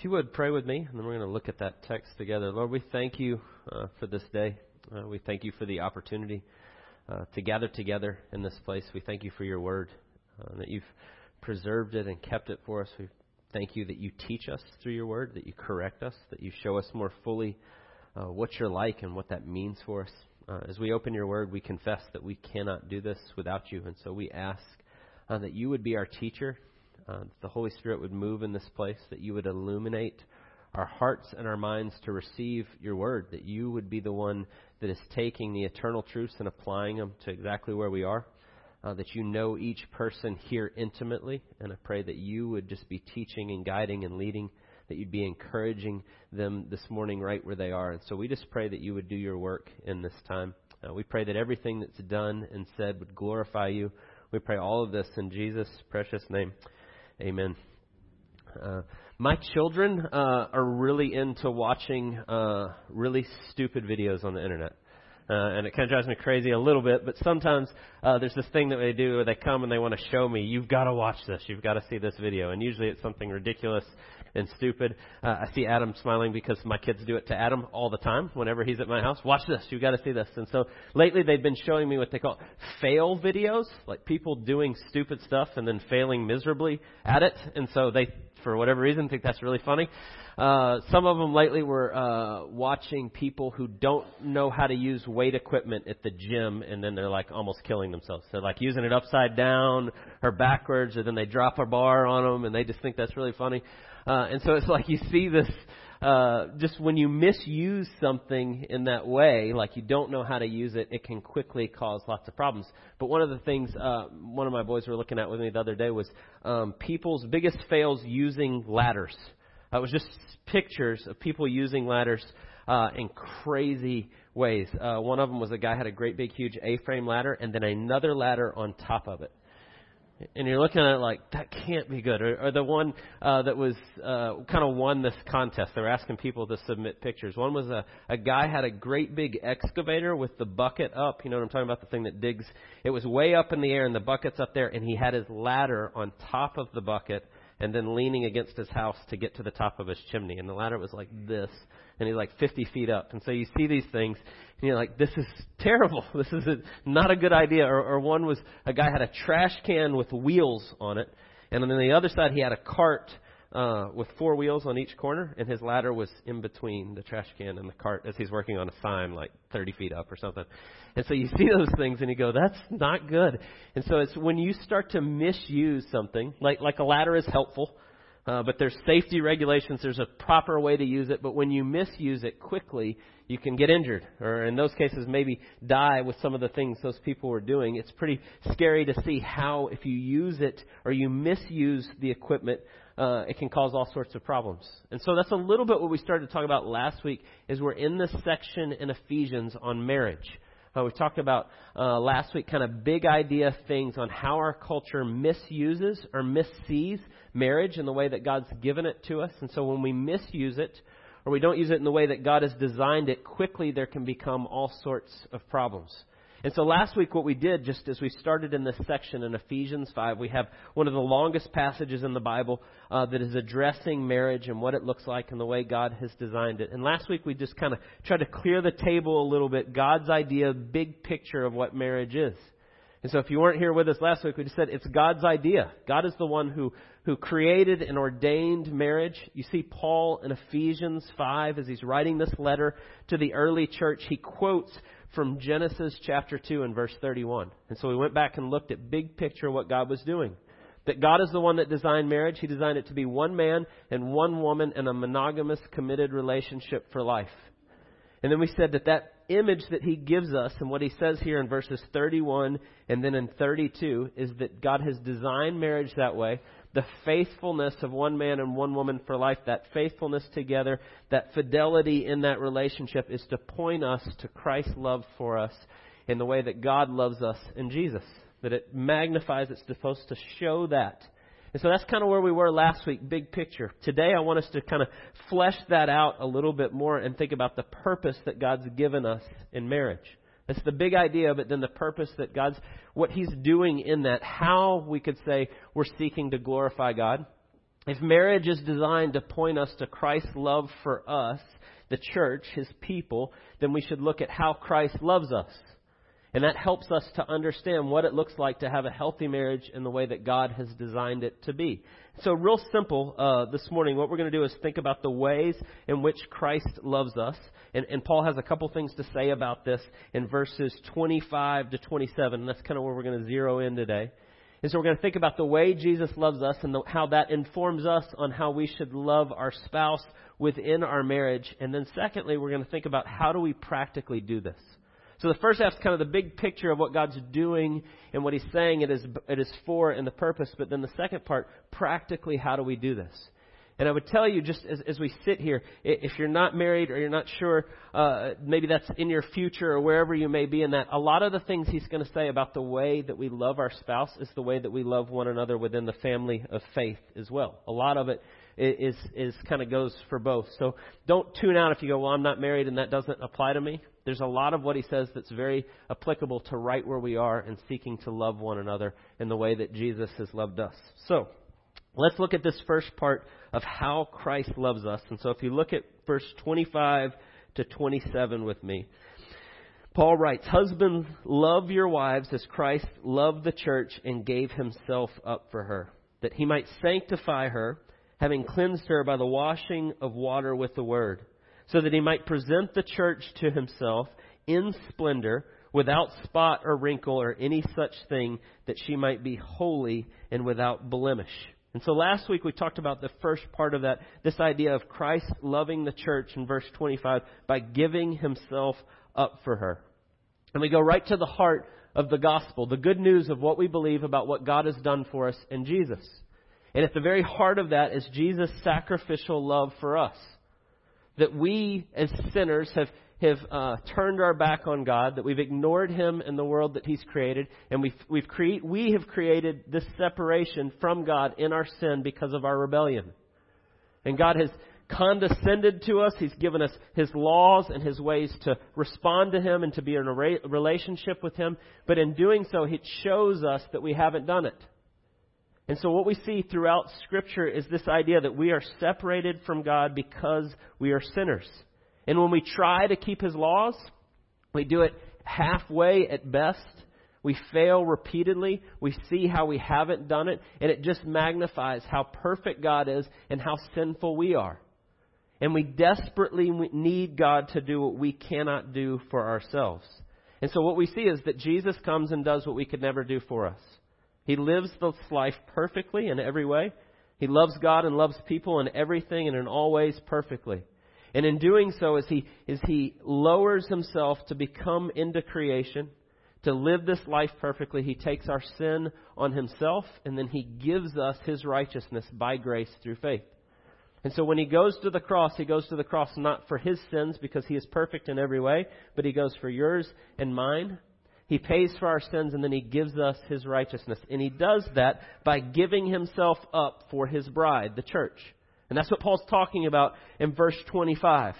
If you would pray with me, and then we're going to look at that text together. Lord, we thank you uh, for this day. Uh, we thank you for the opportunity uh, to gather together in this place. We thank you for your word, uh, that you've preserved it and kept it for us. We thank you that you teach us through your word, that you correct us, that you show us more fully uh, what you're like and what that means for us. Uh, as we open your word, we confess that we cannot do this without you, and so we ask that you would be our teacher, uh, the Holy Spirit would move in this place, that you would illuminate our hearts and our minds to receive your word, that you would be the one that is taking the eternal truths and applying them to exactly where we are, uh, that you know each person here intimately, and I pray that you would just be teaching and guiding and leading, that you'd be encouraging them this morning right where they are. And so we just pray that you would do your work in this time. Uh, we pray that everything that's done and said would glorify you. We pray all of this in Jesus' precious name. Amen. Uh, my children uh, are really into watching uh, really stupid videos on the internet. Uh, and it kind of drives me crazy a little bit, but sometimes uh, there's this thing that they do where they come and they want to show me, you've got to watch this, you've got to see this video. And usually it's something ridiculous and stupid. Uh, I see Adam smiling because my kids do it to Adam all the time whenever he's at my house. Watch this, you've got to see this. And so lately they've been showing me what they call fail videos, like people doing stupid stuff and then failing miserably at it. And so they, for whatever reason, think that's really funny. Uh, some of them lately were uh, watching people who don't know how to use weight equipment at the gym, and then they're like almost killing themselves. They're like using it upside down or backwards, or then they drop a bar on them, and they just think that's really funny. Uh, and so it's like you see this. Uh, just when you misuse something in that way, like you don't know how to use it, it can quickly cause lots of problems. But one of the things uh, one of my boys were looking at with me the other day was um, people's biggest fails using ladders. Uh, it was just pictures of people using ladders uh, in crazy ways. Uh, one of them was a guy had a great big huge A-frame ladder and then another ladder on top of it. And you're looking at it like that can't be good. Or, or the one uh, that was uh, kind of won this contest. They were asking people to submit pictures. One was a a guy had a great big excavator with the bucket up. You know what I'm talking about? The thing that digs. It was way up in the air and the bucket's up there, and he had his ladder on top of the bucket and then leaning against his house to get to the top of his chimney. And the ladder was like this, and he's like 50 feet up. And so you see these things, and you're like, this is terrible. This is a, not a good idea. Or, or one was a guy had a trash can with wheels on it, and on the other side he had a cart uh, with four wheels on each corner, and his ladder was in between the trash can and the cart as he's working on a sign like 30 feet up or something. And so you see those things and you go, that's not good. And so it's when you start to misuse something, like, like a ladder is helpful, uh, but there's safety regulations, there's a proper way to use it, but when you misuse it quickly, you can get injured, or in those cases, maybe die with some of the things those people were doing. It's pretty scary to see how, if you use it or you misuse the equipment, uh, it can cause all sorts of problems. And so that's a little bit what we started to talk about last week. Is we're in this section in Ephesians on marriage. Uh, we talked about uh, last week kind of big idea things on how our culture misuses or missees marriage in the way that God's given it to us. And so when we misuse it or we don't use it in the way that God has designed it, quickly there can become all sorts of problems. And so last week, what we did, just as we started in this section in Ephesians 5, we have one of the longest passages in the Bible uh, that is addressing marriage and what it looks like and the way God has designed it. And last week, we just kind of tried to clear the table a little bit, God's idea, big picture of what marriage is. And so if you weren't here with us last week, we just said it's God's idea. God is the one who, who created and ordained marriage. You see Paul in Ephesians 5 as he's writing this letter to the early church. He quotes from Genesis chapter 2 and verse 31. And so we went back and looked at big picture what God was doing. That God is the one that designed marriage. He designed it to be one man and one woman in a monogamous committed relationship for life. And then we said that that image that he gives us and what he says here in verses 31 and then in 32 is that God has designed marriage that way the faithfulness of one man and one woman for life, that faithfulness together, that fidelity in that relationship is to point us to Christ's love for us in the way that God loves us in Jesus. That it magnifies, it's supposed to show that. And so that's kind of where we were last week, big picture. Today I want us to kind of flesh that out a little bit more and think about the purpose that God's given us in marriage. That's the big idea, but then the purpose that God's, what He's doing in that, how we could say we're seeking to glorify God, If marriage is designed to point us to Christ's love for us, the church, his people, then we should look at how Christ loves us. And that helps us to understand what it looks like to have a healthy marriage in the way that God has designed it to be. So, real simple uh, this morning, what we're going to do is think about the ways in which Christ loves us. And, and Paul has a couple things to say about this in verses 25 to 27. And that's kind of where we're going to zero in today. And so we're going to think about the way Jesus loves us and the, how that informs us on how we should love our spouse within our marriage. And then secondly, we're going to think about how do we practically do this. So the first half is kind of the big picture of what God's doing and what He's saying it is, it is for and the purpose. But then the second part, practically, how do we do this? And I would tell you, just as, as we sit here, if you're not married or you're not sure, uh, maybe that's in your future or wherever you may be in that, a lot of the things he's going to say about the way that we love our spouse is the way that we love one another within the family of faith as well. A lot of it is, is kind of goes for both. So don't tune out if you go, well, I'm not married and that doesn't apply to me. There's a lot of what he says that's very applicable to right where we are and seeking to love one another in the way that Jesus has loved us. So, Let's look at this first part of how Christ loves us. And so if you look at verse 25 to 27 with me, Paul writes, Husbands, love your wives as Christ loved the church and gave himself up for her, that he might sanctify her, having cleansed her by the washing of water with the word, so that he might present the church to himself in splendor, without spot or wrinkle or any such thing, that she might be holy and without blemish. And so last week we talked about the first part of that, this idea of Christ loving the church in verse 25 by giving himself up for her. And we go right to the heart of the gospel, the good news of what we believe about what God has done for us in Jesus. And at the very heart of that is Jesus' sacrificial love for us. That we as sinners have have uh, turned our back on God, that we've ignored Him and the world that He's created, and we've, we've create, we have created this separation from God in our sin because of our rebellion. And God has condescended to us. He's given us His laws and His ways to respond to Him and to be in a relationship with Him. But in doing so, it shows us that we haven't done it. And so what we see throughout Scripture is this idea that we are separated from God because we are sinners. And when we try to keep His laws, we do it halfway at best. We fail repeatedly. We see how we haven't done it, and it just magnifies how perfect God is and how sinful we are. And we desperately need God to do what we cannot do for ourselves. And so what we see is that Jesus comes and does what we could never do for us. He lives this life perfectly in every way. He loves God and loves people in everything and in all ways perfectly. And in doing so, as he, as he lowers himself to become into creation, to live this life perfectly, he takes our sin on himself, and then he gives us his righteousness by grace through faith. And so when he goes to the cross, he goes to the cross not for his sins because he is perfect in every way, but he goes for yours and mine. He pays for our sins and then he gives us his righteousness. And he does that by giving himself up for his bride, the church. And that's what Paul's talking about in verse 25.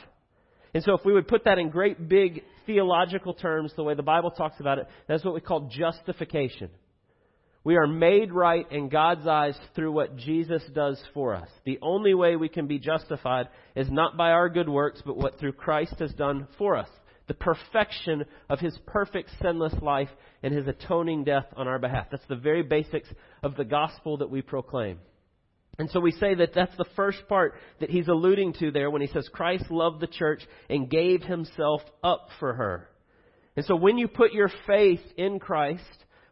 And so if we would put that in great big theological terms, the way the Bible talks about it, that's what we call justification. We are made right in God's eyes through what Jesus does for us. The only way we can be justified is not by our good works, but what through Christ has done for us. The perfection of His perfect sinless life and His atoning death on our behalf. That's the very basics of the gospel that we proclaim. And so we say that that's the first part that he's alluding to there when he says Christ loved the church and gave himself up for her. And so when you put your faith in Christ,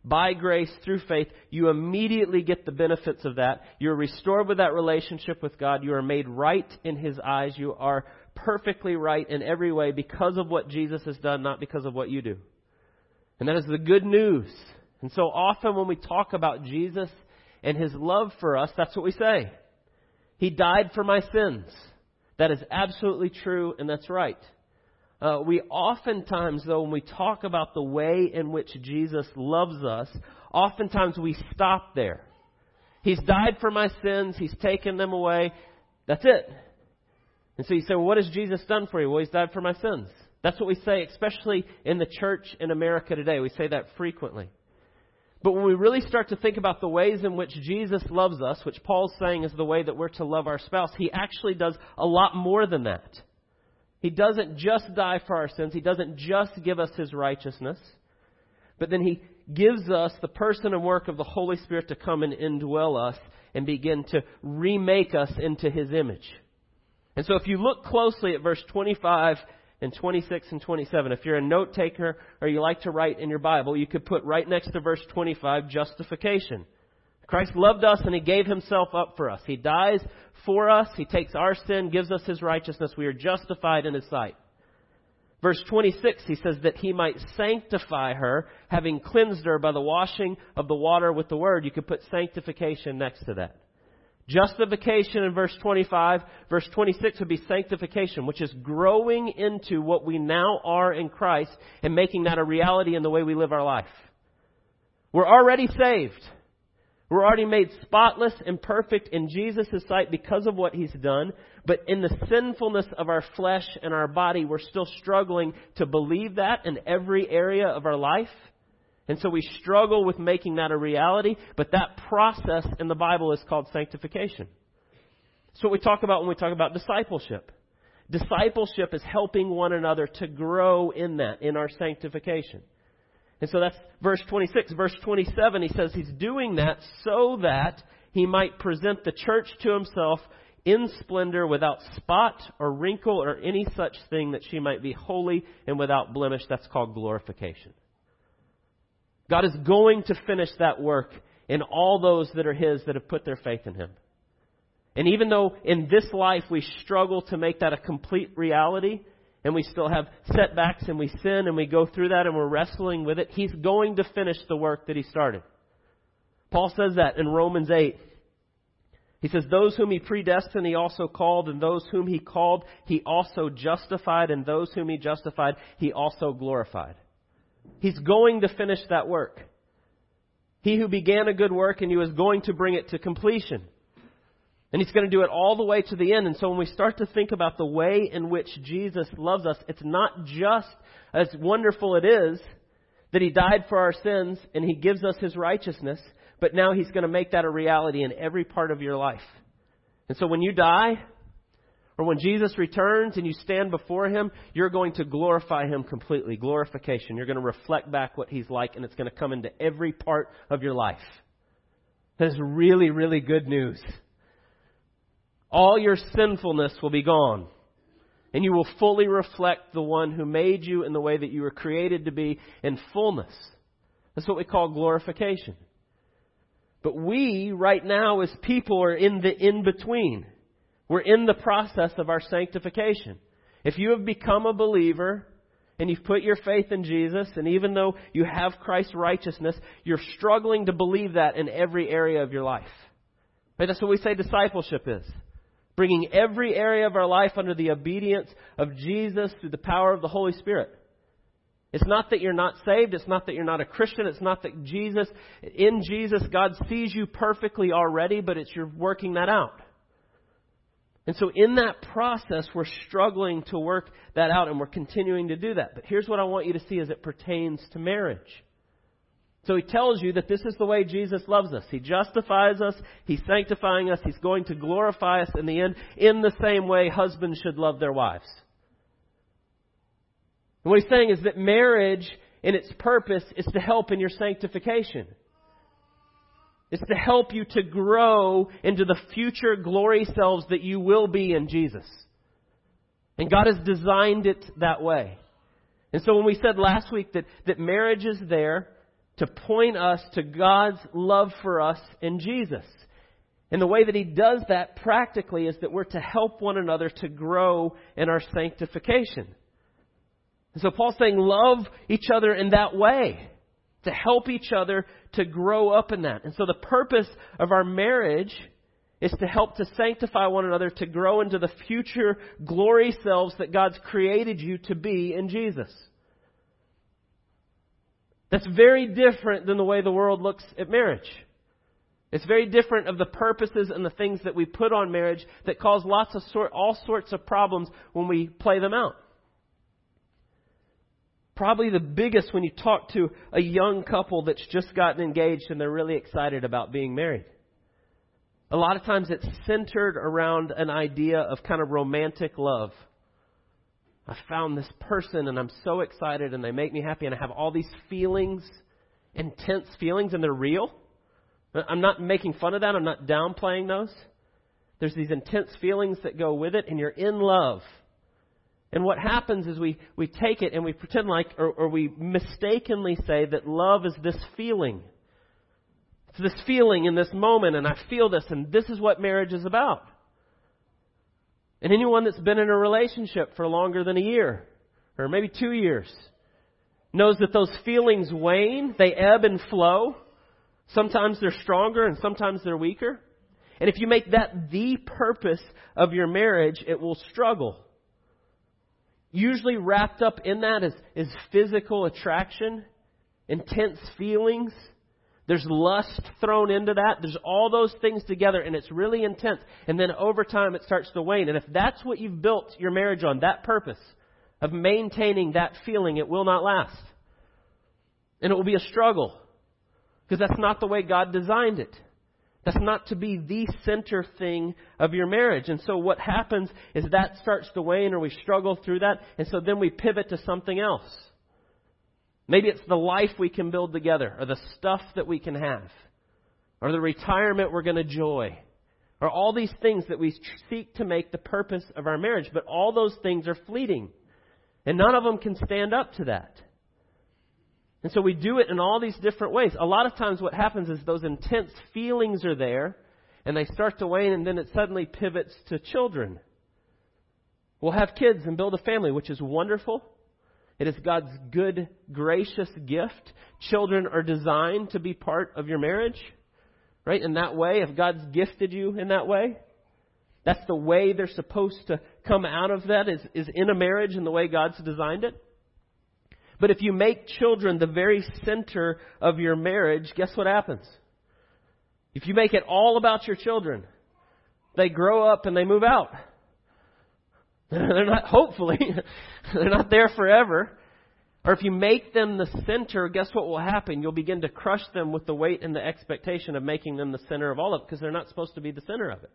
by grace through faith, you immediately get the benefits of that. You're restored with that relationship with God. You are made right in His eyes. You are perfectly right in every way because of what Jesus has done, not because of what you do. And that is the good news. And so often when we talk about Jesus and his love for us, that's what we say. He died for my sins. That is absolutely true, and that's right. Uh, we oftentimes, though, when we talk about the way in which Jesus loves us, oftentimes we stop there. He's died for my sins. He's taken them away. That's it. And so you say, well, what has Jesus done for you? Well, He's died for my sins. That's what we say, especially in the church in America today. We say that frequently. But when we really start to think about the ways in which Jesus loves us, which Paul's saying is the way that we're to love our spouse, he actually does a lot more than that. He doesn't just die for our sins, he doesn't just give us his righteousness, but then he gives us the person and work of the Holy Spirit to come and indwell us and begin to remake us into his image. And so if you look closely at verse 25 and 26 and 27. If you're a note taker or you like to write in your Bible, you could put right next to verse 25 justification. Christ loved us and he gave himself up for us. He dies for us. He takes our sin, gives us his righteousness. We are justified in his sight. Verse 26, he says that he might sanctify her, having cleansed her by the washing of the water with the word. You could put sanctification next to that. Justification in verse 25. Verse 26 would be sanctification, which is growing into what we now are in Christ and making that a reality in the way we live our life. We're already saved. We're already made spotless and perfect in Jesus' sight because of what He's done. But in the sinfulness of our flesh and our body, we're still struggling to believe that in every area of our life. And so we struggle with making that a reality, but that process in the Bible is called sanctification. It's what we talk about when we talk about discipleship. Discipleship is helping one another to grow in that, in our sanctification. And so that's verse 26. Verse 27, he says he's doing that so that he might present the church to himself in splendor without spot or wrinkle or any such thing that she might be holy and without blemish. That's called glorification. God is going to finish that work in all those that are His that have put their faith in Him. And even though in this life we struggle to make that a complete reality, and we still have setbacks and we sin and we go through that and we're wrestling with it, He's going to finish the work that He started. Paul says that in Romans 8. He says, Those whom He predestined, He also called, and those whom He called, He also justified, and those whom He justified, He also glorified. He's going to finish that work. He who began a good work and he was going to bring it to completion. And he's going to do it all the way to the end. And so when we start to think about the way in which Jesus loves us, it's not just as wonderful it is that he died for our sins and he gives us his righteousness, but now he's going to make that a reality in every part of your life. And so when you die, or when Jesus returns and you stand before him, you're going to glorify him completely. Glorification. You're going to reflect back what he's like, and it's going to come into every part of your life. That is really, really good news. All your sinfulness will be gone. And you will fully reflect the one who made you in the way that you were created to be in fullness. That's what we call glorification. But we, right now, as people, are in the in between. We're in the process of our sanctification. If you have become a believer and you've put your faith in Jesus, and even though you have Christ's righteousness, you're struggling to believe that in every area of your life. That's what we say discipleship is. Bringing every area of our life under the obedience of Jesus through the power of the Holy Spirit. It's not that you're not saved. It's not that you're not a Christian. It's not that Jesus, in Jesus, God sees you perfectly already, but it's you're working that out. And so in that process, we're struggling to work that out and we're continuing to do that. But here's what I want you to see as it pertains to marriage. So he tells you that this is the way Jesus loves us. He justifies us. He's sanctifying us. He's going to glorify us in the end in the same way husbands should love their wives. And what he's saying is that marriage in its purpose is to help in your sanctification. It's to help you to grow into the future glory selves that you will be in Jesus. And God has designed it that way. And so when we said last week that, that marriage is there to point us to God's love for us in Jesus. And the way that He does that practically is that we're to help one another to grow in our sanctification. And so Paul's saying, love each other in that way to help each other to grow up in that. And so the purpose of our marriage is to help to sanctify one another to grow into the future glory selves that God's created you to be in Jesus. That's very different than the way the world looks at marriage. It's very different of the purposes and the things that we put on marriage that cause lots of sort, all sorts of problems when we play them out. Probably the biggest when you talk to a young couple that's just gotten engaged and they're really excited about being married. A lot of times it's centered around an idea of kind of romantic love. I found this person and I'm so excited and they make me happy and I have all these feelings, intense feelings, and they're real. I'm not making fun of that. I'm not downplaying those. There's these intense feelings that go with it and you're in love. And what happens is we, we take it and we pretend like, or, or we mistakenly say that love is this feeling. It's this feeling in this moment and I feel this and this is what marriage is about. And anyone that's been in a relationship for longer than a year, or maybe two years, knows that those feelings wane, they ebb and flow. Sometimes they're stronger and sometimes they're weaker. And if you make that the purpose of your marriage, it will struggle. Usually wrapped up in that is, is physical attraction, intense feelings, there's lust thrown into that. There's all those things together, and it's really intense. And then over time, it starts to wane. And if that's what you've built your marriage on, that purpose of maintaining that feeling, it will not last. And it will be a struggle. Because that's not the way God designed it. That's not to be the center thing of your marriage. And so what happens is that starts to wane or we struggle through that. And so then we pivot to something else. Maybe it's the life we can build together, or the stuff that we can have, or the retirement we're going to enjoy, or all these things that we seek to make the purpose of our marriage. But all those things are fleeting, and none of them can stand up to that. And so we do it in all these different ways. A lot of times what happens is those intense feelings are there, and they start to wane, and then it suddenly pivots to children. We'll have kids and build a family, which is wonderful. It is God's good, gracious gift. Children are designed to be part of your marriage, right? In that way, if God's gifted you in that way, that's the way they're supposed to come out of that is, is in a marriage and the way God's designed it. But if you make children the very center of your marriage, guess what happens? If you make it all about your children, they grow up and they move out. they're not, hopefully, they're not there forever. Or if you make them the center, guess what will happen? You'll begin to crush them with the weight and the expectation of making them the center of all of it because they're not supposed to be the center of it.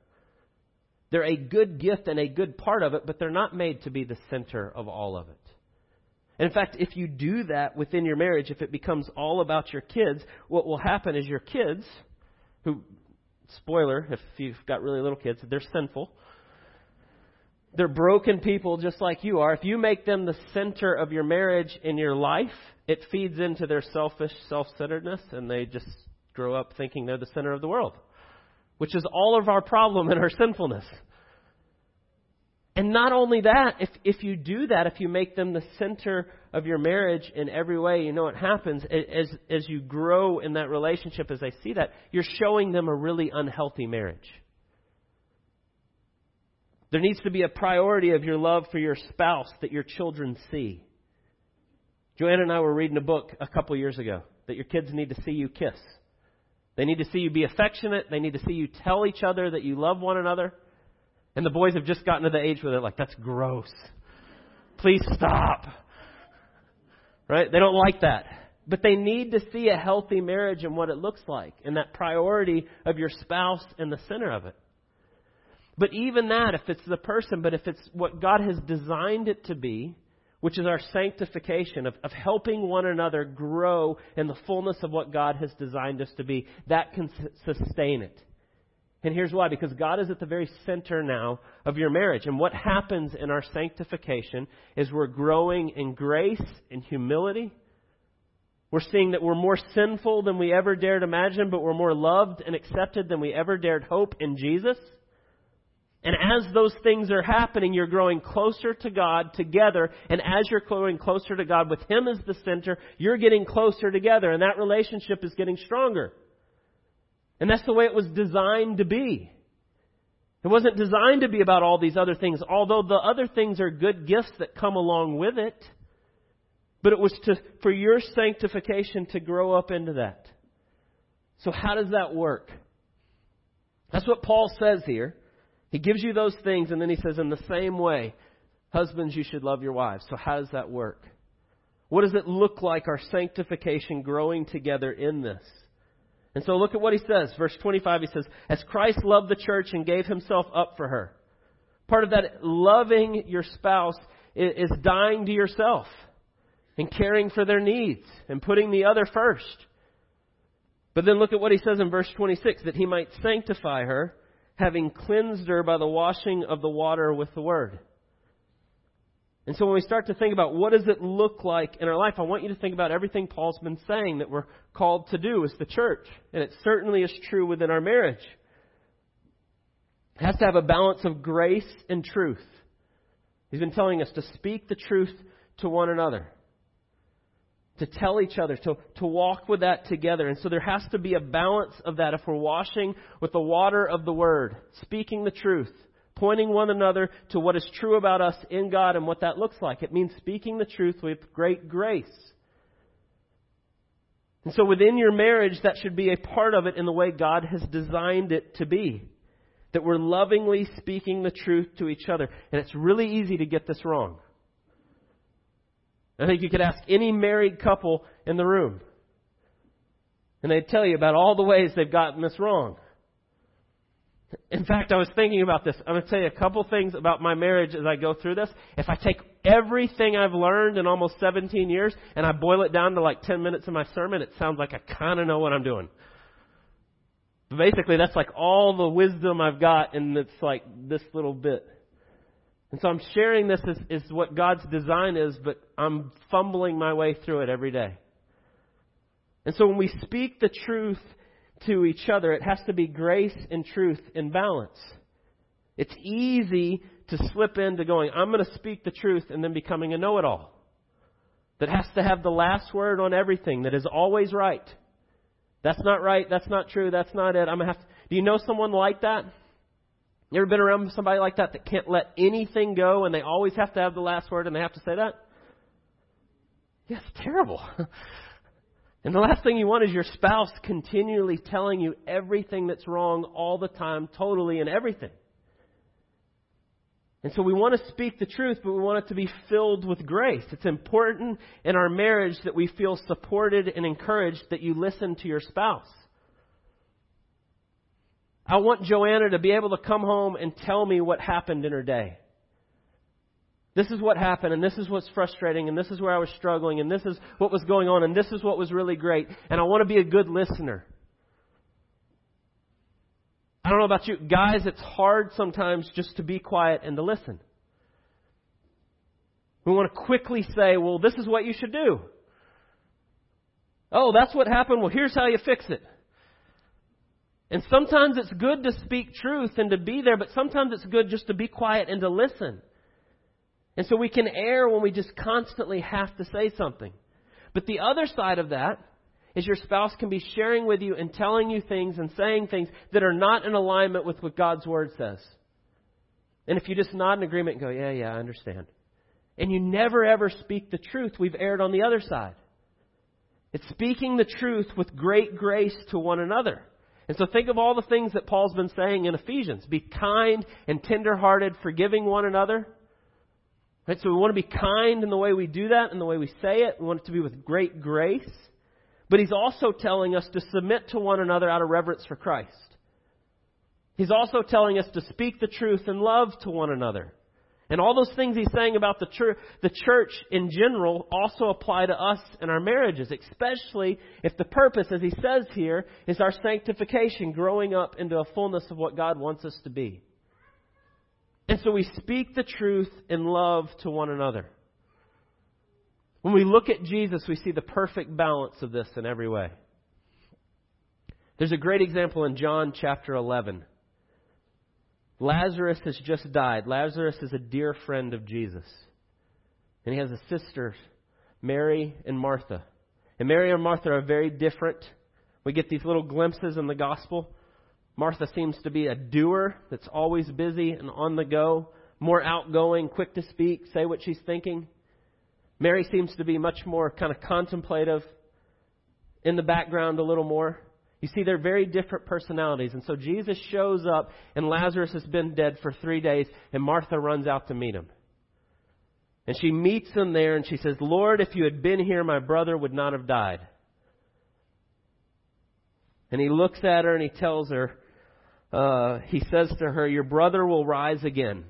They're a good gift and a good part of it, but they're not made to be the center of all of it. In fact, if you do that within your marriage, if it becomes all about your kids, what will happen is your kids, who, spoiler, if you've got really little kids, they're sinful. They're broken people just like you are. If you make them the center of your marriage in your life, it feeds into their selfish self centeredness and they just grow up thinking they're the center of the world, which is all of our problem and our sinfulness. And not only that, if, if you do that, if you make them the center of your marriage in every way, you know what happens? As, as you grow in that relationship, as they see that, you're showing them a really unhealthy marriage. There needs to be a priority of your love for your spouse that your children see. Joanna and I were reading a book a couple years ago that your kids need to see you kiss. They need to see you be affectionate. They need to see you tell each other that you love one another. And the boys have just gotten to the age where they're like, that's gross. Please stop. Right? They don't like that. But they need to see a healthy marriage and what it looks like and that priority of your spouse in the center of it. But even that, if it's the person, but if it's what God has designed it to be, which is our sanctification, of, of helping one another grow in the fullness of what God has designed us to be, that can sustain it. And here's why because God is at the very center now of your marriage. And what happens in our sanctification is we're growing in grace and humility. We're seeing that we're more sinful than we ever dared imagine, but we're more loved and accepted than we ever dared hope in Jesus. And as those things are happening, you're growing closer to God together. And as you're growing closer to God with Him as the center, you're getting closer together. And that relationship is getting stronger. And that's the way it was designed to be. It wasn't designed to be about all these other things, although the other things are good gifts that come along with it. But it was to, for your sanctification to grow up into that. So how does that work? That's what Paul says here. He gives you those things, and then he says, in the same way, husbands, you should love your wives. So, how does that work? What does it look like, our sanctification growing together in this? And so look at what he says. Verse 25, he says, As Christ loved the church and gave himself up for her. Part of that loving your spouse is dying to yourself and caring for their needs and putting the other first. But then look at what he says in verse 26 that he might sanctify her, having cleansed her by the washing of the water with the word. And so when we start to think about what does it look like in our life, I want you to think about everything Paul's been saying that we're called to do as the church. And it certainly is true within our marriage. It has to have a balance of grace and truth. He's been telling us to speak the truth to one another to tell each other, to, to walk with that together. And so there has to be a balance of that if we're washing with the water of the Word, speaking the truth, pointing one another to what is true about us in God and what that looks like. It means speaking the truth with great grace. And so within your marriage, that should be a part of it in the way God has designed it to be. That we're lovingly speaking the truth to each other. And it's really easy to get this wrong. I think you could ask any married couple in the room. And they'd tell you about all the ways they've gotten this wrong. In fact, I was thinking about this. I'm going to tell you a couple things about my marriage as I go through this. If I take everything I've learned in almost 17 years and I boil it down to like 10 minutes of my sermon, it sounds like I kind of know what I'm doing. Basically, that's like all the wisdom I've got, and it's like this little bit. And so I'm sharing this as, as what God's design is, but I'm fumbling my way through it every day. And so when we speak the truth to each other, it has to be grace and truth in balance. It's easy to slip into going, I'm going to speak the truth and then becoming a know it all. That has to have the last word on everything, that is always right. That's not right, that's not true, that's not it. I'm gonna have to, do you know someone like that? You ever been around somebody like that that can't let anything go and they always have to have the last word and they have to say that? Yeah, it's terrible. and the last thing you want is your spouse continually telling you everything that's wrong all the time, totally, and everything. And so we want to speak the truth, but we want it to be filled with grace. It's important in our marriage that we feel supported and encouraged that you listen to your spouse. I want Joanna to be able to come home and tell me what happened in her day. This is what happened, and this is what's frustrating, and this is where I was struggling, and this is what was going on, and this is what was really great. And I want to be a good listener. I don't know about you. Guys, it's hard sometimes just to be quiet and to listen. We want to quickly say, well, this is what you should do. Oh, that's what happened. Well, here's how you fix it. And sometimes it's good to speak truth and to be there, but sometimes it's good just to be quiet and to listen. And so we can err when we just constantly have to say something. But the other side of that is your spouse can be sharing with you and telling you things and saying things that are not in alignment with what God's Word says. And if you just nod in agreement and go, yeah, yeah, I understand. And you never ever speak the truth, we've erred on the other side. It's speaking the truth with great grace to one another. And so think of all the things that Paul's been saying in Ephesians. Be kind and tenderhearted, forgiving one another. Right? So we want to be kind in the way we do that and the way we say it. We want it to be with great grace. But he's also telling us to submit to one another out of reverence for Christ. He's also telling us to speak the truth and love to one another. And all those things he's saying about the church, the church in general also apply to us in our marriages, especially if the purpose, as he says here, is our sanctification, growing up into a fullness of what God wants us to be. And so we speak the truth in love to one another. When we look at Jesus, we see the perfect balance of this in every way. There's a great example in John chapter 11. Lazarus has just died. Lazarus is a dear friend of Jesus. And he has a sister, Mary and Martha. And Mary and Martha are very different. We get these little glimpses in the gospel. Martha seems to be a doer that's always busy and on the go, more outgoing, quick to speak, say what she's thinking. Mary seems to be much more kind of contemplative, in the background a little more. You see, they're very different personalities. And so Jesus shows up, and Lazarus has been dead for three days, and Martha runs out to meet him. And she meets him there and she says, Lord, if you had been here, my brother would not have died. And he looks at her and he tells her, uh, he says to her, Your brother will rise again.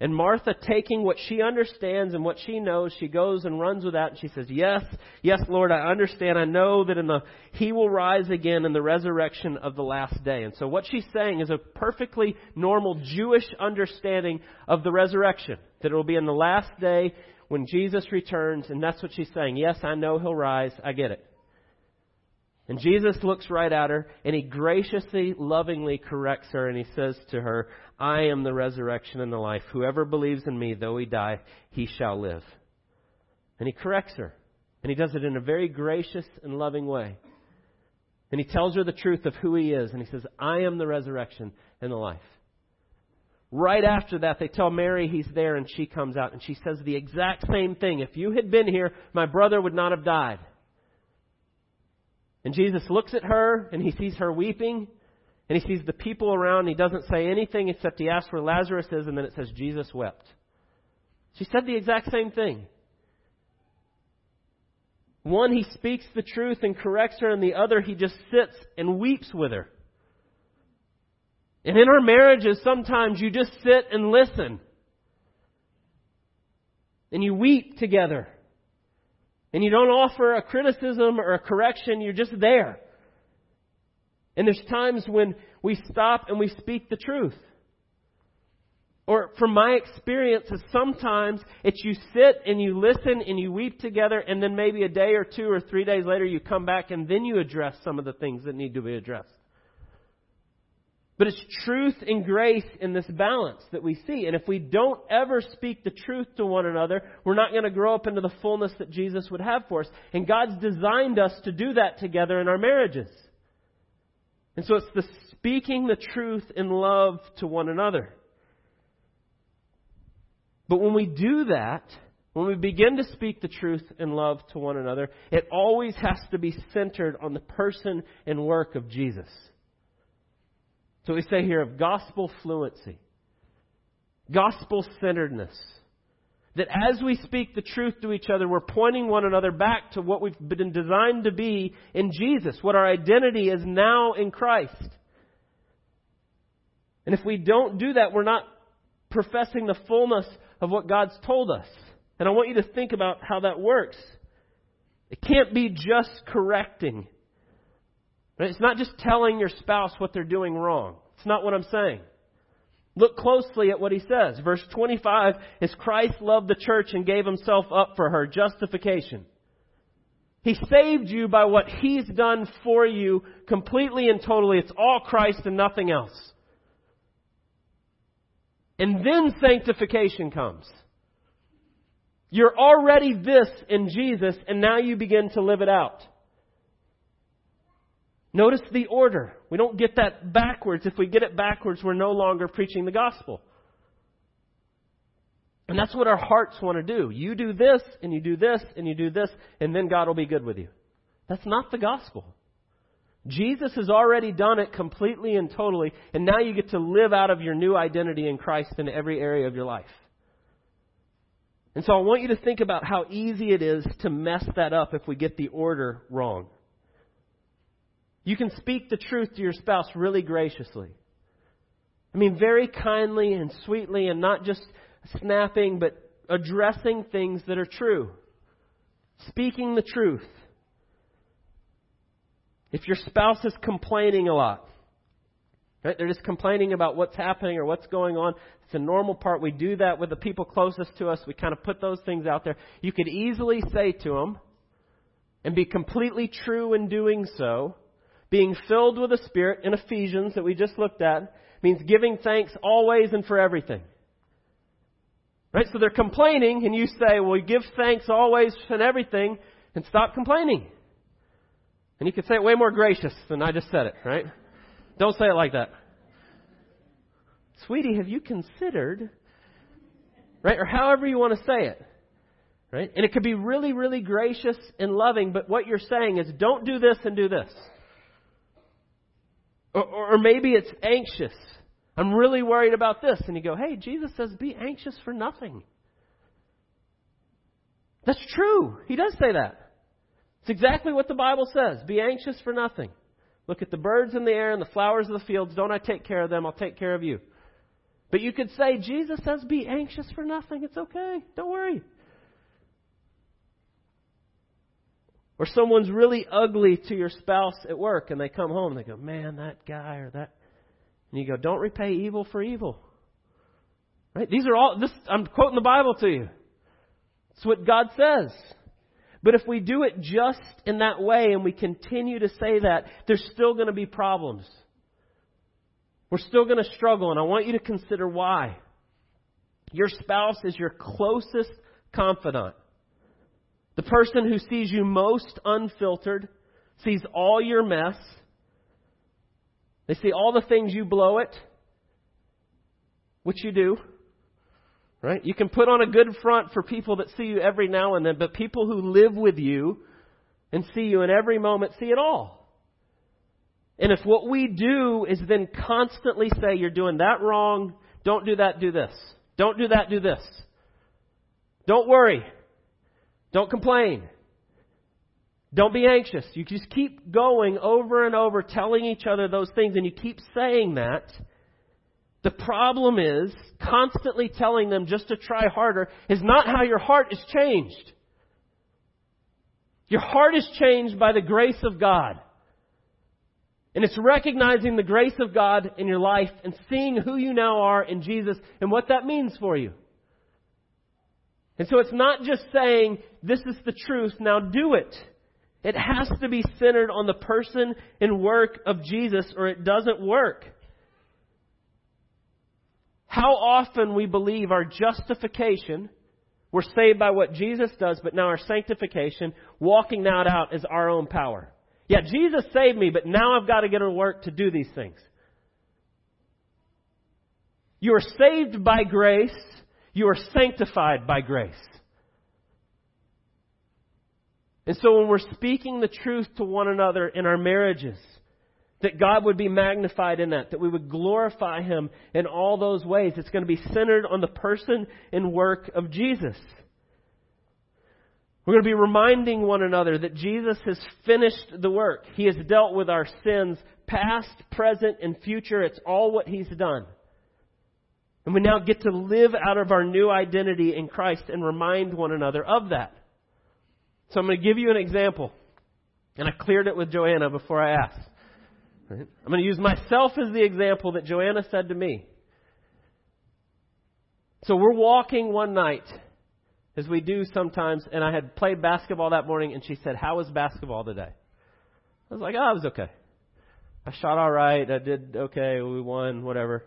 And Martha, taking what she understands and what she knows, she goes and runs with that and she says, Yes, yes, Lord, I understand. I know that in the, He will rise again in the resurrection of the last day. And so what she's saying is a perfectly normal Jewish understanding of the resurrection. That it will be in the last day when Jesus returns, and that's what she's saying. Yes, I know He'll rise. I get it. And Jesus looks right at her and he graciously, lovingly corrects her and he says to her, I am the resurrection and the life. Whoever believes in me, though he die, he shall live. And he corrects her. And he does it in a very gracious and loving way. And he tells her the truth of who he is. And he says, I am the resurrection and the life. Right after that, they tell Mary he's there and she comes out and she says the exact same thing. If you had been here, my brother would not have died. And Jesus looks at her and he sees her weeping and he sees the people around. he doesn't say anything except he asks where Lazarus is and then it says Jesus wept. She said the exact same thing. One, he speaks the truth and corrects her, and the other, he just sits and weeps with her. And in our marriages, sometimes you just sit and listen. And you weep together. And you don't offer a criticism or a correction, you're just there. And there's times when we stop and we speak the truth. Or from my experiences, sometimes it's you sit and you listen and you weep together and then maybe a day or two or three days later you come back and then you address some of the things that need to be addressed. But it's truth and grace in this balance that we see. And if we don't ever speak the truth to one another, we're not going to grow up into the fullness that Jesus would have for us. And God's designed us to do that together in our marriages. And so it's the speaking the truth in love to one another. But when we do that, when we begin to speak the truth in love to one another, it always has to be centered on the person and work of Jesus. So we say here of gospel fluency, gospel centeredness. That as we speak the truth to each other, we're pointing one another back to what we've been designed to be in Jesus, what our identity is now in Christ. And if we don't do that, we're not professing the fullness of what God's told us. And I want you to think about how that works. It can't be just correcting. It's not just telling your spouse what they're doing wrong. It's not what I'm saying. Look closely at what he says. Verse 25 is Christ loved the church and gave himself up for her. Justification. He saved you by what he's done for you completely and totally. It's all Christ and nothing else. And then sanctification comes. You're already this in Jesus, and now you begin to live it out. Notice the order. We don't get that backwards. If we get it backwards, we're no longer preaching the gospel. And that's what our hearts want to do. You do this, and you do this, and you do this, and then God will be good with you. That's not the gospel. Jesus has already done it completely and totally, and now you get to live out of your new identity in Christ in every area of your life. And so I want you to think about how easy it is to mess that up if we get the order wrong. You can speak the truth to your spouse really graciously. I mean, very kindly and sweetly, and not just snapping, but addressing things that are true. Speaking the truth. If your spouse is complaining a lot, right? They're just complaining about what's happening or what's going on. It's a normal part. We do that with the people closest to us. We kind of put those things out there. You could easily say to them, and be completely true in doing so, being filled with the Spirit in Ephesians that we just looked at means giving thanks always and for everything. Right? So they're complaining, and you say, well, give thanks always and everything, and stop complaining. And you could say it way more gracious than I just said it, right? Don't say it like that. Sweetie, have you considered, right? Or however you want to say it. Right? And it could be really, really gracious and loving, but what you're saying is don't do this and do this. Or, or maybe it's anxious. I'm really worried about this. And you go, hey, Jesus says be anxious for nothing. That's true. He does say that. It's exactly what the Bible says. Be anxious for nothing. Look at the birds in the air and the flowers of the fields. Don't I take care of them? I'll take care of you. But you could say, Jesus says, be anxious for nothing. It's okay. Don't worry. Or someone's really ugly to your spouse at work and they come home and they go, man, that guy or that. And you go, don't repay evil for evil. Right? These are all, this, I'm quoting the Bible to you. It's what God says. But if we do it just in that way and we continue to say that, there's still going to be problems. We're still going to struggle, and I want you to consider why. Your spouse is your closest confidant. The person who sees you most unfiltered, sees all your mess. They see all the things you blow it, which you do. Right? You can put on a good front for people that see you every now and then, but people who live with you and see you in every moment see it all. And if what we do is then constantly say, you're doing that wrong, don't do that, do this. Don't do that, do this. Don't worry. Don't complain. Don't be anxious. You just keep going over and over telling each other those things and you keep saying that. The problem is constantly telling them just to try harder is not how your heart is changed. Your heart is changed by the grace of God. And it's recognizing the grace of God in your life and seeing who you now are in Jesus and what that means for you. And so it's not just saying, this is the truth, now do it. It has to be centered on the person and work of Jesus or it doesn't work. How often we believe our justification, we're saved by what Jesus does, but now our sanctification, walking that out is our own power. Yeah, Jesus saved me, but now I've got to get to work to do these things. You are saved by grace. You are sanctified by grace. And so when we're speaking the truth to one another in our marriages, that God would be magnified in that, that we would glorify Him in all those ways, it's going to be centered on the person and work of Jesus. We're going to be reminding one another that Jesus has finished the work. He has dealt with our sins, past, present, and future. It's all what He's done. And we now get to live out of our new identity in Christ and remind one another of that. So I'm going to give you an example. And I cleared it with Joanna before I asked. I'm going to use myself as the example that Joanna said to me. So we're walking one night as we do sometimes, and I had played basketball that morning, and she said, How was basketball today? I was like, Oh, it was okay. I shot all right. I did okay. We won, whatever.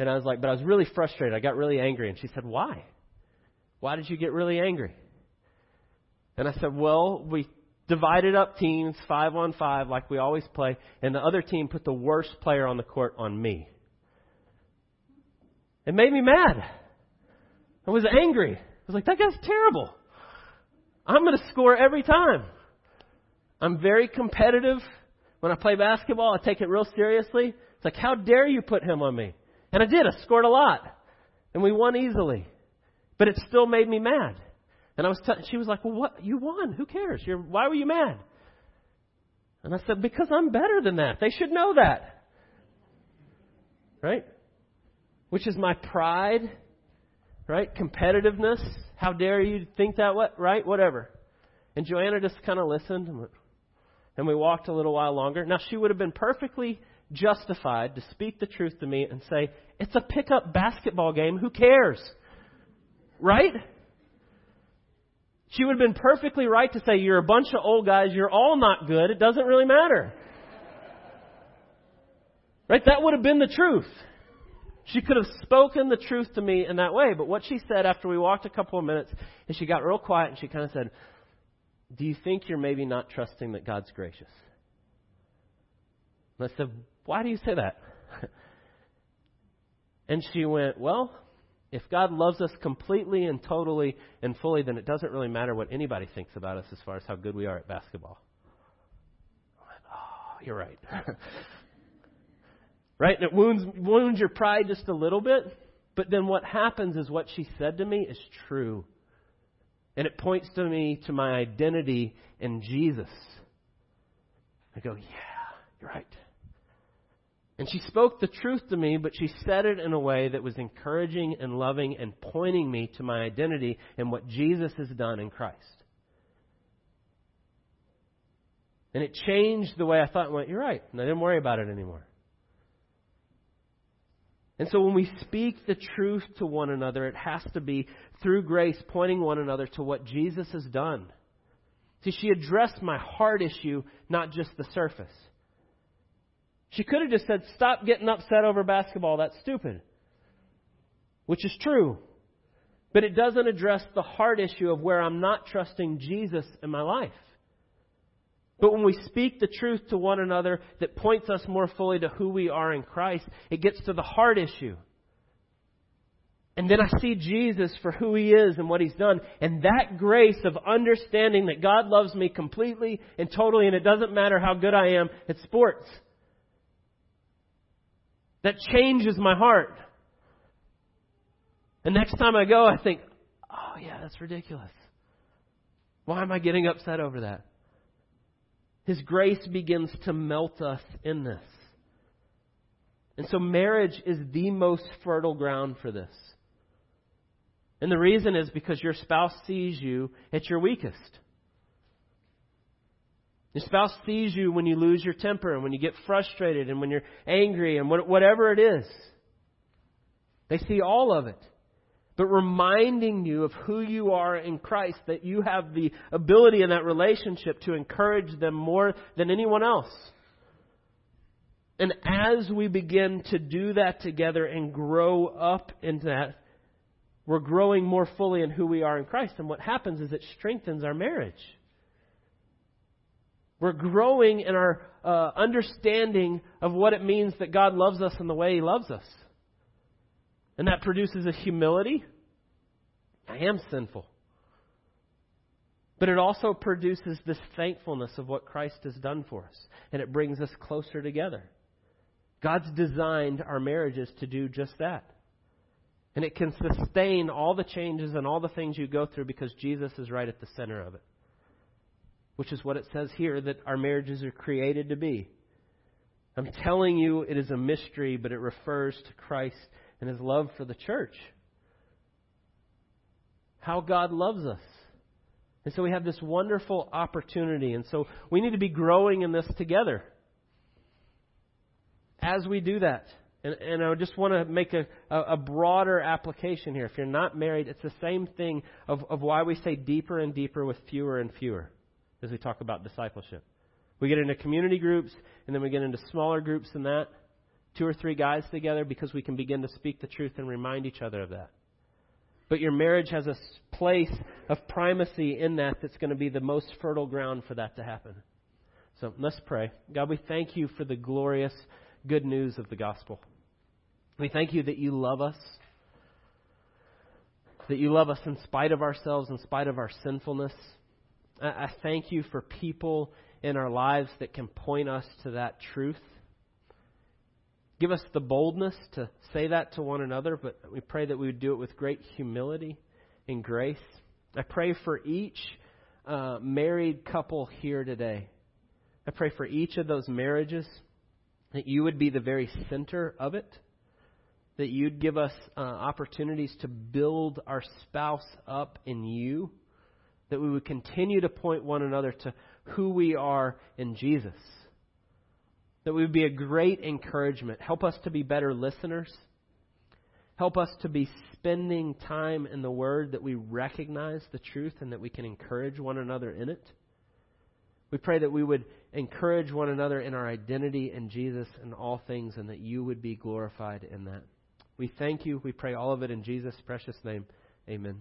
And I was like, But I was really frustrated. I got really angry. And she said, Why? Why did you get really angry? And I said, Well, we divided up teams, five on five, like we always play, and the other team put the worst player on the court on me. It made me mad. I was angry I was like, that guy's terrible. I'm going to score every time. I'm very competitive. When I play basketball, I take it real seriously. It's like, how dare you put him on me? And I did. I scored a lot. And we won easily. But it still made me mad. And I was t- she was like, well, what? You won. Who cares? You're, why were you mad? And I said, because I'm better than that. They should know that. Right? Which is my pride right? Competitiveness. How dare you think that? What? Right? Whatever. And Joanna just kind of listened, and we walked a little while longer. Now she would have been perfectly justified to speak the truth to me and say, "It's a pickup basketball game. Who cares?" Right? She would have been perfectly right to say, You're a bunch of old guys, you're all not good, it doesn't really matter. Right? That would have been the truth. She could have spoken the truth to me in that way, but what she said after we walked a couple of minutes, and she got real quiet and she kind of said, Do you think you're maybe not trusting that God's gracious? And I said, Why do you say that? and she went, Well, if God loves us completely and totally and fully, then it doesn't really matter what anybody thinks about us as far as how good we are at basketball. Oh, you're right. Right? And it wounds, wounds your pride just a little bit. But then what happens is what she said to me is true. And it points to me to my identity in Jesus. I go, yeah, you're right. And she spoke the truth to me, but she said it in a way that was encouraging and loving and pointing me to my identity and what Jesus has done in Christ. And it changed the way I thought and went, You're right. And I didn't worry about it anymore. And so when we speak the truth to one another, it has to be through grace, pointing one another to what Jesus has done. See, she addressed my heart issue, not just the surface. She could have just said, Stop getting upset over basketball. That's stupid. Which is true. But it doesn't address the heart issue of where I'm not trusting Jesus in my life. But when we speak the truth to one another that points us more fully to who we are in Christ, it gets to the heart issue. And then I see Jesus for who he is and what he's done. And that grace of understanding that God loves me completely and totally, and it doesn't matter how good I am at sports. That changes my heart. And next time I go, I think, oh, yeah, that's ridiculous. Why am I getting upset over that? His grace begins to melt us in this. And so marriage is the most fertile ground for this. And the reason is because your spouse sees you at your weakest. Your spouse sees you when you lose your temper and when you get frustrated and when you're angry and whatever it is. They see all of it. But reminding you of who you are in Christ, that you have the ability in that relationship to encourage them more than anyone else. And as we begin to do that together and grow up into that, we're growing more fully in who we are in Christ. And what happens is it strengthens our marriage. We're growing in our uh, understanding of what it means that God loves us and the way He loves us. And that produces a humility. I am sinful. But it also produces this thankfulness of what Christ has done for us. And it brings us closer together. God's designed our marriages to do just that. And it can sustain all the changes and all the things you go through because Jesus is right at the center of it which is what it says here that our marriages are created to be. I'm telling you, it is a mystery, but it refers to Christ and his love for the church. How God loves us. And so we have this wonderful opportunity. And so we need to be growing in this together. As we do that, and, and I just want to make a, a, a, broader application here. If you're not married, it's the same thing of, of why we say deeper and deeper with fewer and fewer as we talk about discipleship. We get into community groups, and then we get into smaller groups than that, two or three guys together, because we can begin to speak the truth and remind each other of that. But your marriage has a place of primacy in that that's going to be the most fertile ground for that to happen. So let's pray. God, we thank you for the glorious good news of the gospel. We thank you that you love us, that you love us in spite of ourselves, in spite of our sinfulness. I thank you for people in our lives that can point us to that truth. Give us the boldness to say that to one another, but we pray that we would do it with great humility and grace. I pray for each uh, married couple here today. I pray for each of those marriages that you would be the very center of it, that you'd give us uh, opportunities to build our spouse up in you that we would continue to point one another to who we are in Jesus. That we would be a great encouragement. Help us to be better listeners. Help us to be spending time in the Word that we recognize the truth and that we can encourage one another in it. We pray that we would encourage one another in our identity in Jesus and all things and that you would be glorified in that. We thank you. We pray all of it in Jesus' precious name. Amen.